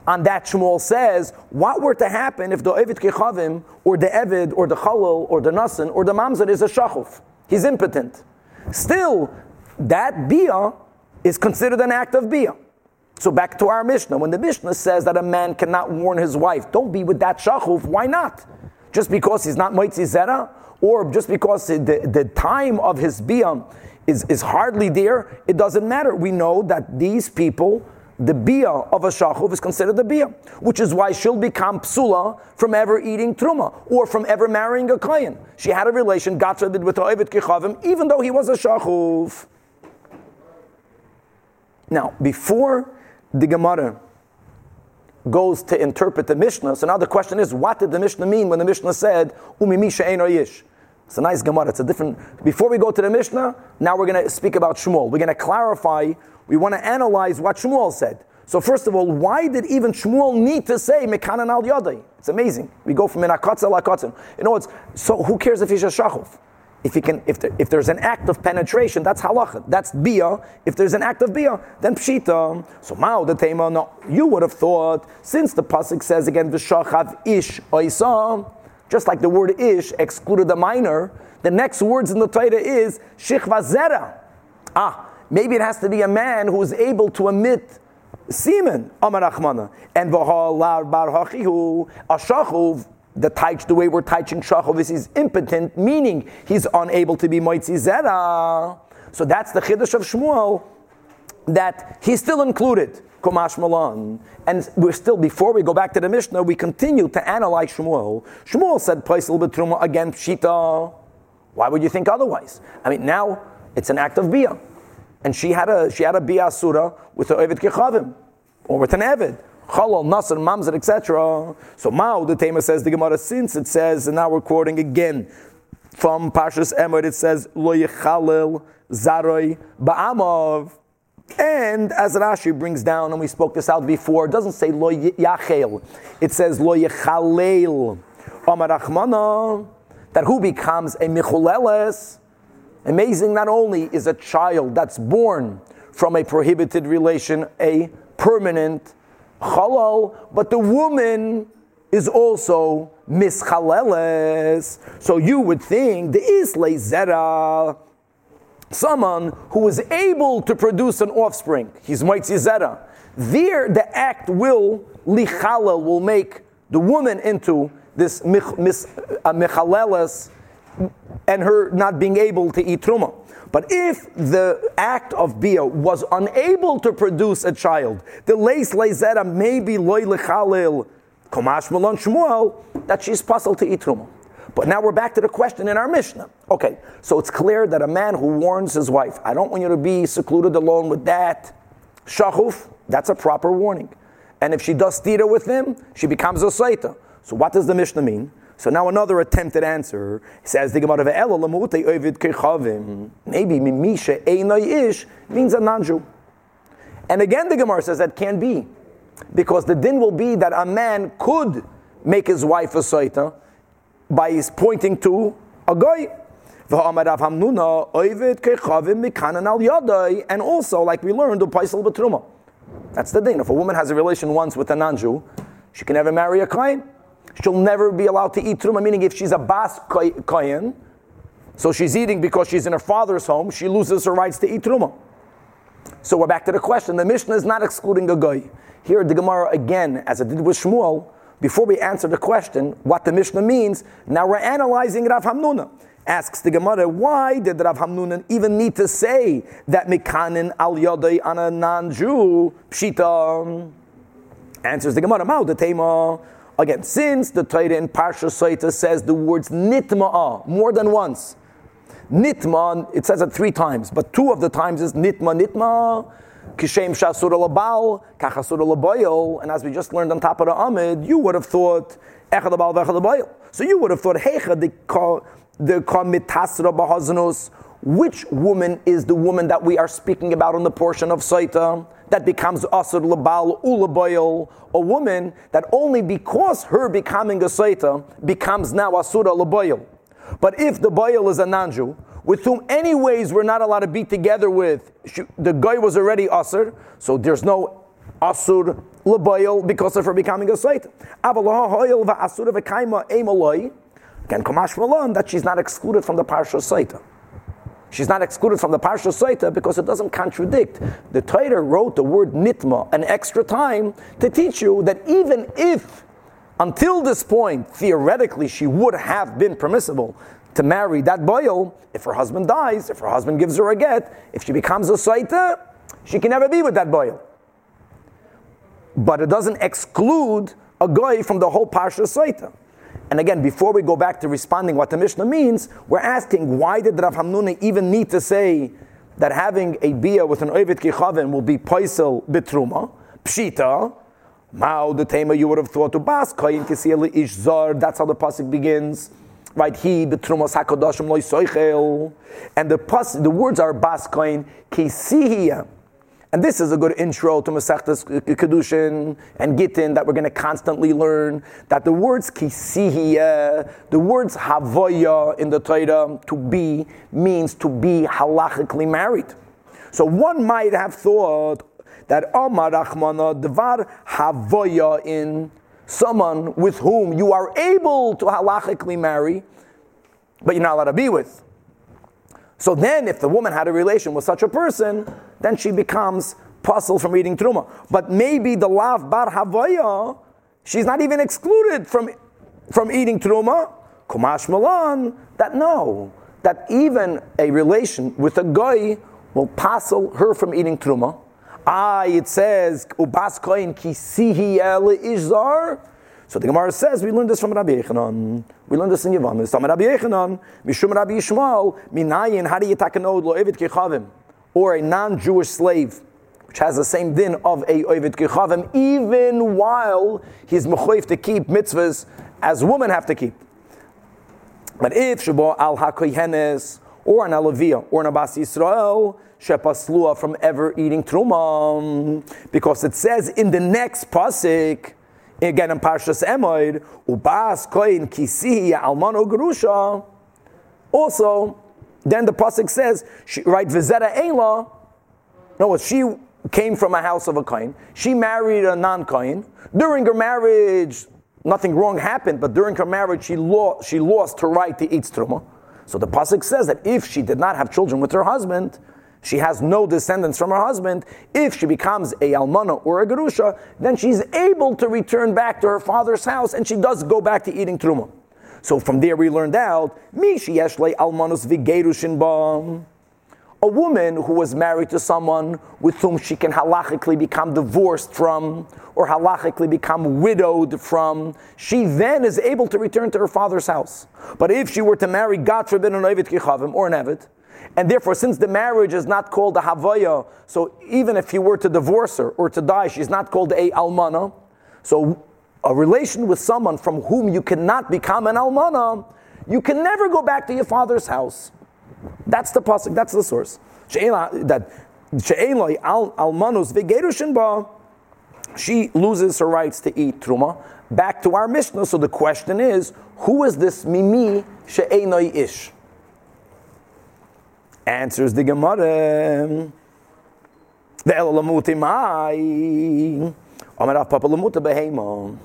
On that, Shmuel says, what were to happen if the eved kechavim, or the eved, or the chalil, or the nasin, or the mamzit is a shachuf? He's impotent. Still, that bia is considered an act of bia. So back to our Mishnah. When the Mishnah says that a man cannot warn his wife, don't be with that shachuf, why not? Just because he's not moitzi zera, or just because the, the time of his bia is, is hardly there, it doesn't matter. We know that these people the bia of a shachuv is considered the bia, which is why she'll become psula from ever eating truma or from ever marrying a kohen. She had a relation, Gatra did with Oivet Kichavim, even though he was a shachuv. Now, before the Gemara goes to interpret the Mishnah, so now the question is, what did the Mishnah mean when the Mishnah said, Umimisha ein yish? It's a nice Gemara. It's a different. Before we go to the Mishnah, now we're going to speak about Shmuel. We're going to clarify we want to analyze what Shmuel said. So first of all, why did even Shmuel need to say Mekanan al Yadai? It's amazing. We go from Minakatza Lakatzin. You know, it's so who cares if he's a shachov? If he can, if, there, if there's an act of penetration, that's halacha. That's bia. If there's an act of bia, then pshita. So mao the tema. No, you would have thought since the pasuk says again v'shachav ish oisa, just like the word ish excluded the minor. The next words in the Torah is shichva zera. Ah, Maybe it has to be a man who is able to emit semen, Amar Achmana. And v'halar bar hachihu, a shachuv, the taich, the way we're taiching shachuv is impotent, meaning he's unable to be moitzi zera. So that's the chiddush of Shmuel, that he's still included. Kumash Malan. And we're still, before we go back to the Mishnah, we continue to analyze Shmuel. Shmuel said, Paisel betruma again, Pshita. Why would you think otherwise? I mean, now it's an act of Bia and she had a she had a biasura with her Ovid Kechavim, or with an Evid. Chalal, Nasr, Mamzer, etc. So Mao, the Tema says the Gemara, since it says, and now we're quoting again from Pashas Emor, it says, Lo Yechalil Zaroi Ba'amav. And as Rashi brings down, and we spoke this out before, it doesn't say Lo Yachel, it says Lo Yechalel Amar Achmana, that who becomes a Michuleles, Amazing not only is a child that's born from a prohibited relation a permanent halal, but the woman is also mischaleles. So you would think the isle zera, someone who is able to produce an offspring, he's moitzi zera. There, the act will lichalel will make the woman into this mich, mis, uh, michaleles and her not being able to eat truma. But if the act of bia was unable to produce a child, the leis leizera maybe loy lechalil komash malon shmuel that she's puzzled to eat truma. But now we're back to the question in our Mishnah. Okay, so it's clear that a man who warns his wife, I don't want you to be secluded alone with that shachuf, that's a proper warning. And if she does theater with him, she becomes a saita. So what does the Mishnah mean? So now another attempted answer says the Gemara ve'ela lamute ovid kechavim. Maybe mimisha einay ish means a non-Jew. And again, the Gemara says that can't be because the din will be that a man could make his wife a soita by his pointing to a guy. And also, like we learned, that's the thing. If a woman has a relation once with a non-Jew, she can never marry a kain. She'll never be allowed to eat truma. Meaning, if she's a bas kohen, so she's eating because she's in her father's home, she loses her rights to eat truma. So we're back to the question. The Mishnah is not excluding a guy. Here, the Gemara again, as it did with Shmuel, before we answer the question, what the Mishnah means, now we're analyzing Rav Hamnuna. Asks the Gemara, why did Rav Hamnuna even need to say that Mikanin al Yodai on a non-Jew, Pshita? Answers the Gemara, Mao the Tema. Again, since the Torah in Parsha Saita says the words nitma'a more than once, nitma, it says it three times, but two of the times is nitma, nitma, kishem shasur labal, kachasur labayil, and as we just learned on top of the Amid, you would have thought echad abal So you would have thought hecha the the mitasra bahaznus. Which woman is the woman that we are speaking about on the portion of Saita? That becomes asur labal ulabayil, a woman that only because her becoming a saita becomes now asura labayil. But if the bayil is a nanju, with whom anyways we're not allowed to be together with, she, the guy was already asur, so there's no asur labayil because of her becoming a saita. Again, Kamash Malon, that she's not excluded from the Parsha Saita. She's not excluded from the Parsha Saita because it doesn't contradict. The Torah wrote the word nitma an extra time to teach you that even if, until this point, theoretically she would have been permissible to marry that boil, if her husband dies, if her husband gives her a get, if she becomes a Saita, she can never be with that boil. But it doesn't exclude a guy from the whole Parsha Saita. And again, before we go back to responding what the Mishnah means, we're asking why did Rav Hamnuna even need to say that having a bia with an oivit kichavin will be poisel bitruma, pshita, Mao the tema you would have thought to bas kayin kisiyeli ish zar. That's how the pasuk begins, right? He betrumas hakodashim loy soichel, and the pas the words are bas kayin kisiyah. And this is a good intro to Masechtas Kedushin and Gittin that we're going to constantly learn. That the words kisihiyah, the words havoya in the Torah, to be, means to be halachically married. So one might have thought that Amar Rachmana Dvar havoya in someone with whom you are able to halachically marry, but you're not allowed to be with. So then, if the woman had a relation with such a person, then she becomes puzzled from eating truma. But maybe the lav bar havaya, she's not even excluded from, from eating truma. Kumash malan, that no, that even a relation with a guy will puzzle her from eating truma. Ah, it says ubas koin kisihi el izar. So the Gemara says we learned this from Rabbi Yechanan. We learned this in Yevamah. It's Rabbi Yechanan, Mishum Rabbi Yishmael, Minayin, how do you take an od lo kechavim? Or a non-Jewish slave, which has the same din of a ovid kechavim, even while he's mechoyv to keep mitzvahs as women have to keep. But if Shabo al hakoyhenes, or an alavia, or an abbas Yisrael, shepaslua from ever eating truma, because it says in the next pasuk, Again in Parshas Emor, Ubas Koin Kisi Almano Gerusha. Also, then the pasuk says, she, right, Vizera Eila. No, she came from a house of a kohen. She married a non-kohen. During her marriage, nothing wrong happened, but during her marriage, she lost, she lost her right to eat struma. So the pasuk says that if she did not have children with her husband, she has no descendants from her husband. If she becomes a almana or a gerusha, then she's able to return back to her father's house, and she does go back to eating truma. So from there we learned out, Mishi Yeshle almanus vigerushin ba. A woman who was married to someone with whom she can halachically become divorced from, or halachically become widowed from, she then is able to return to her father's house. But if she were to marry, God forbid, an Ovid Kichavim or an Evid, and therefore, since the marriage is not called a Havaya, so even if he were to divorce her or to die, she's not called a Almana. So a relation with someone from whom you cannot become an Almana, you can never go back to your father's house. That's the pasuk. That's the source. That ba. She loses her rights to eat truma. Back to our Mishnah. So the question is, who is this mimi she'enoi ish? Answers the Gemara. The Elalamuti Mai. Amarav Papa Lamuta Behema.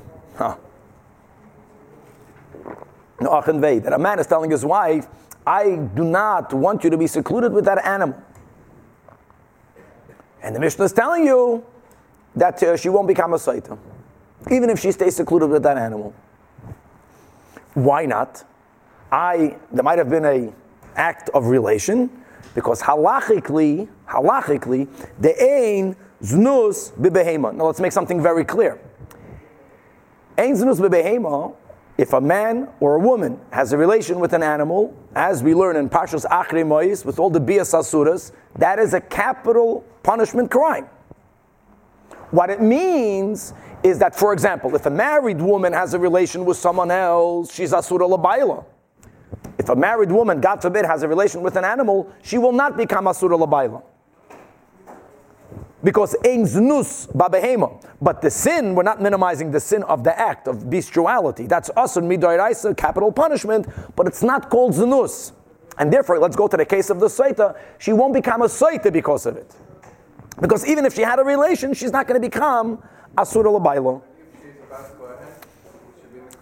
that a man is telling his wife, I do not want you to be secluded with that animal. And the Mishnah is telling you that uh, she won't become a Saita, even if she stays secluded with that animal. Why not? I, there might have been a act of relation, because halachically, halachically, the ain znus bibehema. Now let's make something very clear. Ain znus bibehema if a man or a woman has a relation with an animal, as we learn in Parshas Achri Mois, with all the Bias Asuras, that is a capital punishment crime. What it means is that, for example, if a married woman has a relation with someone else, she's Asura Labaila. If a married woman, God forbid, has a relation with an animal, she will not become Asura Labaila because ein znus babehema. But the sin, we're not minimizing the sin of the act of bestiality. That's asun midoiraisa, capital punishment, but it's not called znus. And therefore, let's go to the case of the Saita. She won't become a Saita because of it. Because even if she had a relation, she's not going to become Asura Labailo.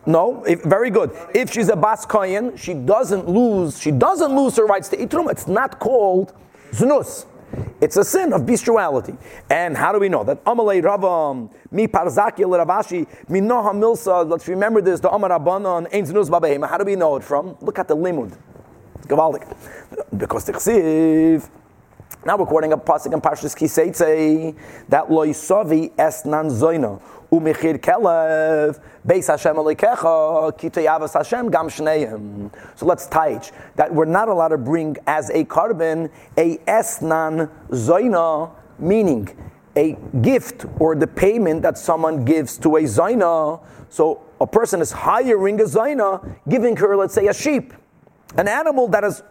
No, if, very good. If she's a Bas Kohen, she doesn't lose, she doesn't lose her rights to Itrum. It's not called Znus. It's a sin of bestiality. And how do we know that? Amalei Ravam, mi parzaki Ravashi, mi noha milsa. Let's remember this. The Amar Rabbanon, ein znus babehema. How do we know it from? Look at the limud. It's Gavaldik. Because the chsiv. Now we're quoting a pasuk in Parshas Kiseitze that loisavi es nan zoina umechir kelev beis Hashem alikecha kitayavas Hashem gam shneim. So let's teach that we're not allowed to bring as a korban a es nan zoina, meaning a gift or the payment that someone gives to a zaina. So a person is hiring a zaina, giving her, let's say, a sheep, an animal that is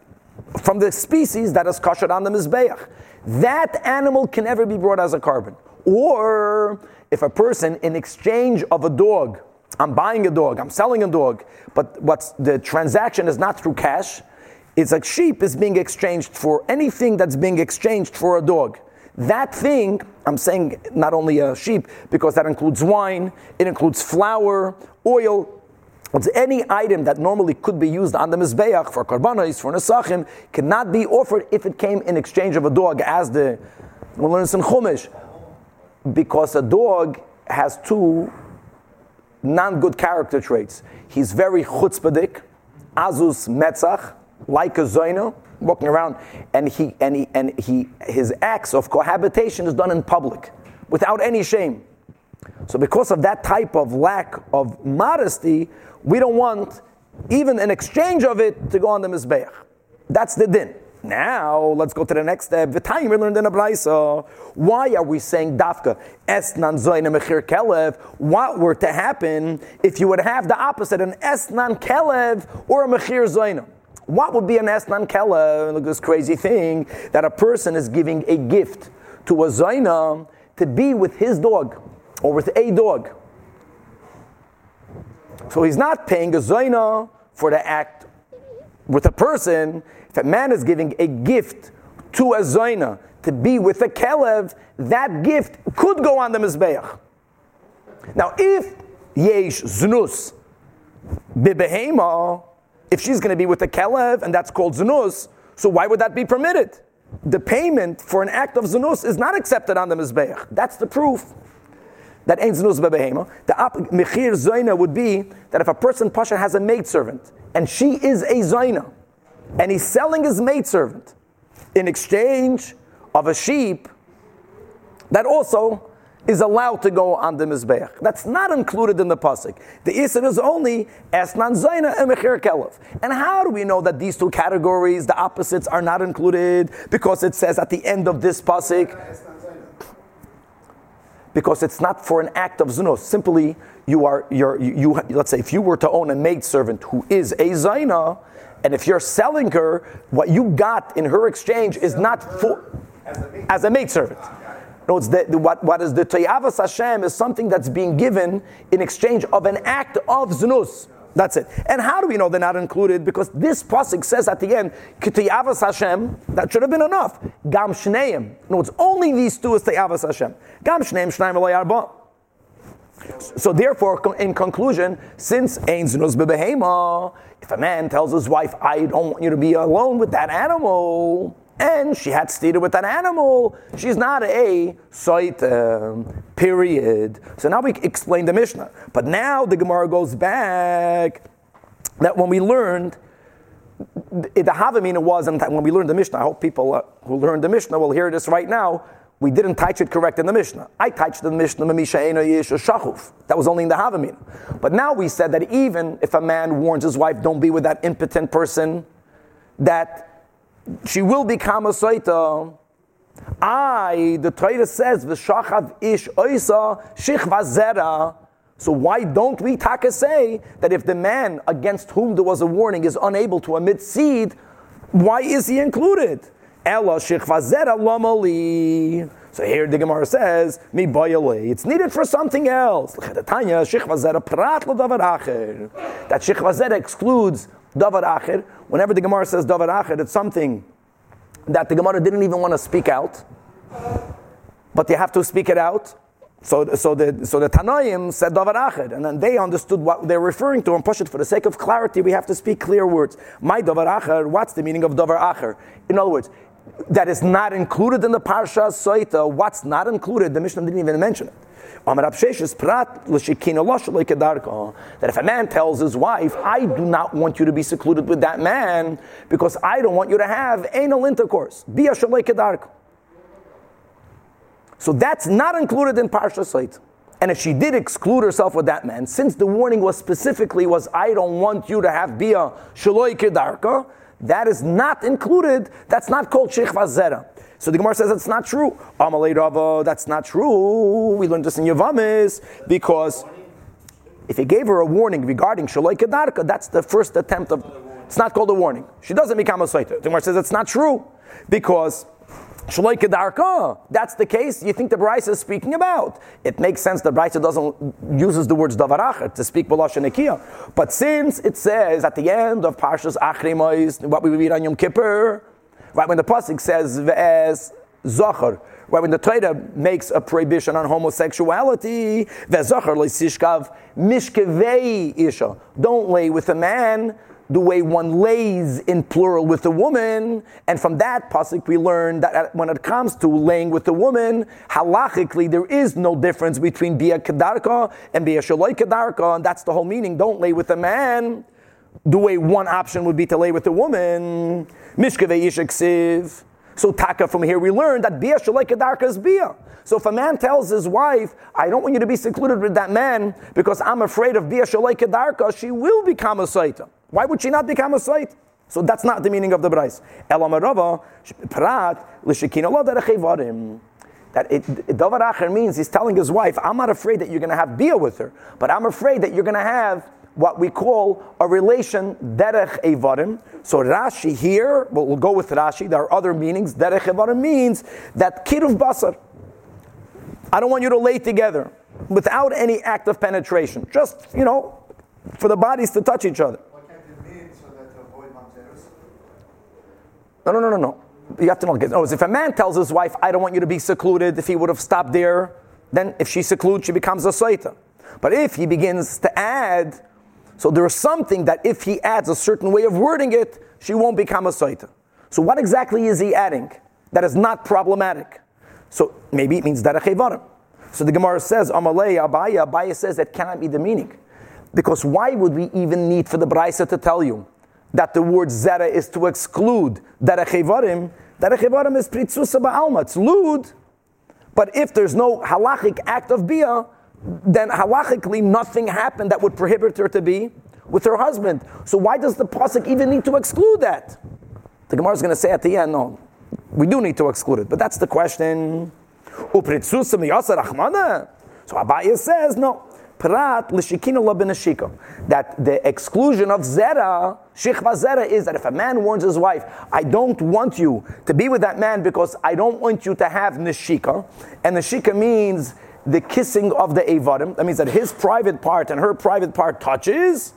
from the species that is kosher on the mizbeach. That animal can never be brought as a korban. Or if a person, in exchange of a dog, I'm buying a dog, I'm selling a dog, but what's the transaction is not through cash. It's like sheep is being exchanged for anything that's being exchanged for a dog. That thing, I'm saying not only a sheep, because that includes wine, it includes flour, oil, it's any item that normally could be used on the Mizbeach for karbanos, for Nesachim, cannot be offered if it came in exchange of a dog, as the, we learn in Chumash. Because a dog has two non good character traits. He's very chutzpahdik, azus metzach, like a zoino, walking around, and he and he and he his acts of cohabitation is done in public, without any shame. So because of that type of lack of modesty, we don't want even an exchange of it to go on the mizbeach. That's the din. Now let's go to the next step. V'tayim we learned in a brayso. Why are we saying dafka esnan zoyne mechir kelev? What were to happen if you would have the opposite, an esnan kelev or a mechir zoyne? What would be an esnan kelev? Look, this crazy thing that a person is giving a gift to a zoyna to be with his dog or with a dog. So he's not paying a zoina for the act with a person. If a man is giving a gift to a zoina to be with a kelev, that gift could go on the mizbeach. Now, if yesh znus bibehema, if she's going to be with a kelev and that's called znus, so why would that be permitted? The payment for an act of znus is not accepted on the mizbeach. That's the proof that ain't znus bebehema. The mechir zoina would be that if a person pasha has a maidservant and she is a zoina, and he's selling his maidservant in exchange of a sheep, that also is allowed to go on the mizbeach. That's not included in the pasuk. The isra is only esnan zaina and mechir kelef. And how do we know that these two categories, the opposites, are not included? Because it says at the end of this pasuk because it's not for an act of zunos. Simply, you are you're, you, you. Let's say if you were to own a maid servant who is a zaina, and if you're selling her, what you got in her exchange is not for as a maid servant. No, it's the, what, what is the Tayavas Hashem is something that's being given in exchange of an act of znus. That's it. And how do we know they're not included? Because this pasuk says at the end, "Kitayavas Hashem." That should have been enough. Gam shneim. No, it's only these two is Tayavas Hashem. Gam shneim shnayim arba. So therefore, in conclusion, since Znus Bebehema, if a man tells his wife, I don't want you to be alone with that animal, and she had stated with that animal, she's not a site, um, period. So now we explain the Mishnah. But now the Gemara goes back that when we learned the Havamina was, and when we learned the Mishnah, I hope people uh, who learned the Mishnah will hear this right now. We didn't touch it correct in the Mishnah. I touched the Mishnah. That was only in the Havamina. But now we said that even if a man warns his wife, don't be with that impotent person, that she will become a Saita. I, the Torah says, V'shachav ish oisa shichva zera. So why don't we taka say that if the man against whom there was a warning is unable to emit seed, why is he included? Ella shichva zera lamali. So here the Gemara says, mi bayale. It's needed for something else. That shichva zera excludes davar acher. Whenever the Gemara says davar acher, it's something that the Gemara didn't even want to speak out, but you have to speak it out. So, so the so the Tanaim said davar acher, and then they understood what they're referring to and push it for the sake of clarity. We have to speak clear words. My davar acher. What's the meaning of davar acher? In other words, that is not included in the parsha soita. What's not included? The Mishnah didn't even mention it. That if a man tells his wife, "I do not want you to be secluded with that man because I don't want you to have anal intercourse,". So that's not included in Parsha Sait. And if she did exclude herself with that man, since the warning was specifically was, I don't want you to have bia shaloi kedarka, that is not included. That's not called sheikhva zera. So the Gemara says that's not true. Amalei Rava, that's not true. We learned this in Yavamis because if he gave her a warning regarding shaloi kedarka, that's the first attempt of. It's not called a warning. She doesn't become a saita. The Gemara says it's not true because Shaloi kedarka. That's the case. You think the Brisa is speaking about? It makes sense. The Brisa doesn't uses the words davarach to speak b'lashon nekiah. But since it says at the end of Parshas Achrimos, what we read on Yom Kippur, right when the pasuk says v'es zocher, right when the Torah makes a prohibition on homosexuality, v'zocher leisishkav mishkevei isha. Don't lay with a man the way one lays in plural with a woman, and from that pasuk we learn that when it comes to laying with a woman, halachically there is no difference between bia kedarka and bia shaloi kedarka, and that's the whole meaning. Don't lay with a man the way one option would be to lay with a woman. Mishkeve ishaksiv. So taka from here we learn that bia shaloi is bia. So if a man tells his wife, I don't want you to be secluded with that man because I'm afraid of bia shaloi kedarka, she will become a saita. Why would she not become a site? So that's not the meaning of the Bryce. Elamarava, prat, derechevarim. That it, davar acher means he's telling his wife, I'm not afraid that you're going to have bia with her, but I'm afraid that you're going to have what we call a relation derech evarim. So Rashi here, well, we'll go with Rashi. There are other meanings. Derech evarim means that kiruv basar. I don't want you to lay together without any act of penetration. Just you know, for the bodies to touch each other. What can't it mean so that to avoid mamzerus? No, no, no, no, no. You have to know. No, oh, if a man tells his wife, "I don't want you to be secluded," if he would have stopped there, then if she secludes, she becomes a saita. But if he begins to add, so there is something that if he adds a certain way of wording it, she won't become a saita. So what exactly is he adding that is not problematic? So maybe it means derech So the Gemara says, Amalei Abaya. Abaya says that cannot be the meaning. Because why would we even need for the Braisa to tell you that the word zera is to exclude? Derech evarim is pritzusa ba'alma. It's lewd. But if there's no halachic act of bia, then halachically nothing happened that would prohibit her to be with her husband. So why does the pasuk even need to exclude that? The Gemara is going to say at the end, no, we do need to exclude it. But that's the question. So Abaya says no. That the exclusion of zera, shichva zera, is that if a man warns his wife, I don't want you to be with that man because I don't want you to have nashika. And nashika means the kissing of the avadim. That means that his private part and her private part touches.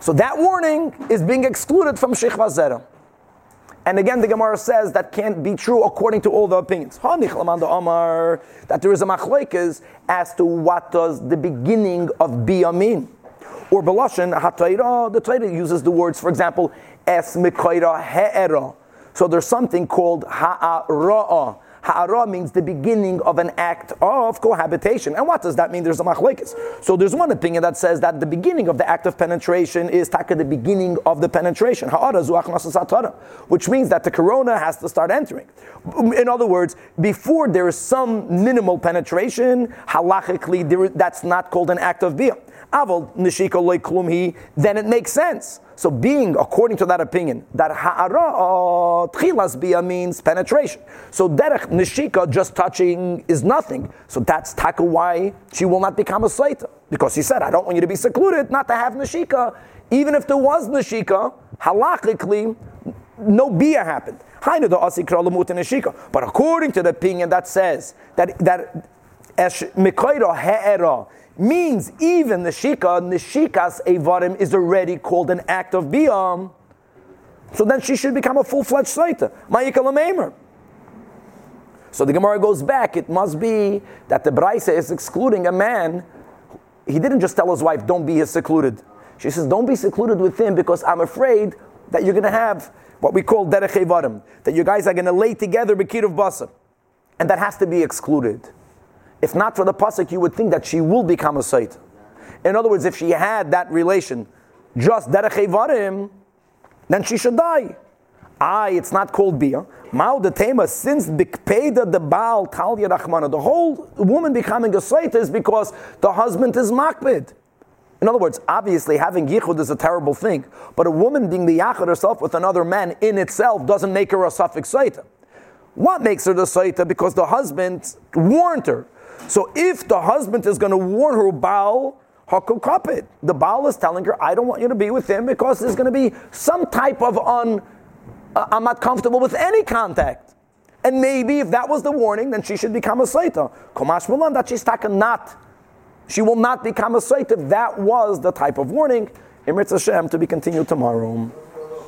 So that warning is being excluded from shichva zera. And again, the Gemara says that can't be true according to all the opinions. That there is a machlekes as to what does the beginning of bia mean. Or Belashon, HaTaira, the Torah uses the words, for example, Es Mikoira He'era. So there's something called Ha'ara'ah. Ha'ara means the beginning of an act of cohabitation. And what does that mean? There's a machlekes. So there's one opinion that says that the beginning of the act of penetration is taka the beginning of the penetration. Ha'ara zuach which means that the corona has to start entering. In other words, before there is some minimal penetration, halachically, that's not called an act of biyah. Avol nishika klumhi, then it makes sense. So being, according to that opinion, that ha'ara tchilas bia means penetration. So derech nishika, just touching, is nothing. So that's taka why she will not become a saita. Because he said, I don't want you to be secluded, not to have nishika. Even if there was nishika, halachically, no bia happened. But according to the opinion that says that that means even the shika, nishikas evarim is already called an act of biam. So then she should become a full-fledged saita. Ma'ikalamemer. So the Gemara goes back. It must be that the Braisa is excluding a man. He didn't just tell his wife, "Don't be secluded." She says, "Don't be secluded with him because I'm afraid that you're going to have what we call derech evarim, that you guys are going to lay together bekir of basa, and that has to be excluded." If not for the pasuk, you would think that she will become a sait. In other words, if she had that relation, just derech then she should die. Ah, it's not called bia. Mao the tema since bikpeda the baal talya rachmana. The whole woman becoming a sait is because the husband is makbid. In other words, obviously having yichud is a terrible thing, but a woman being the yachud herself with another man in itself doesn't make her a suffix saita. What makes her the saita? Because the husband warned her. So if the husband is going to warn her, Baal, Hakukapit, the Baal is telling her, I don't want you to be with him because there's going to be some type of un, uh, I'm not comfortable with any contact. And maybe if that was the warning, then she should become a Saita. Komash Mulan, that she's taken not. She will not become a Saita if that was the type of warning. Emir Hashem to be continued tomorrow.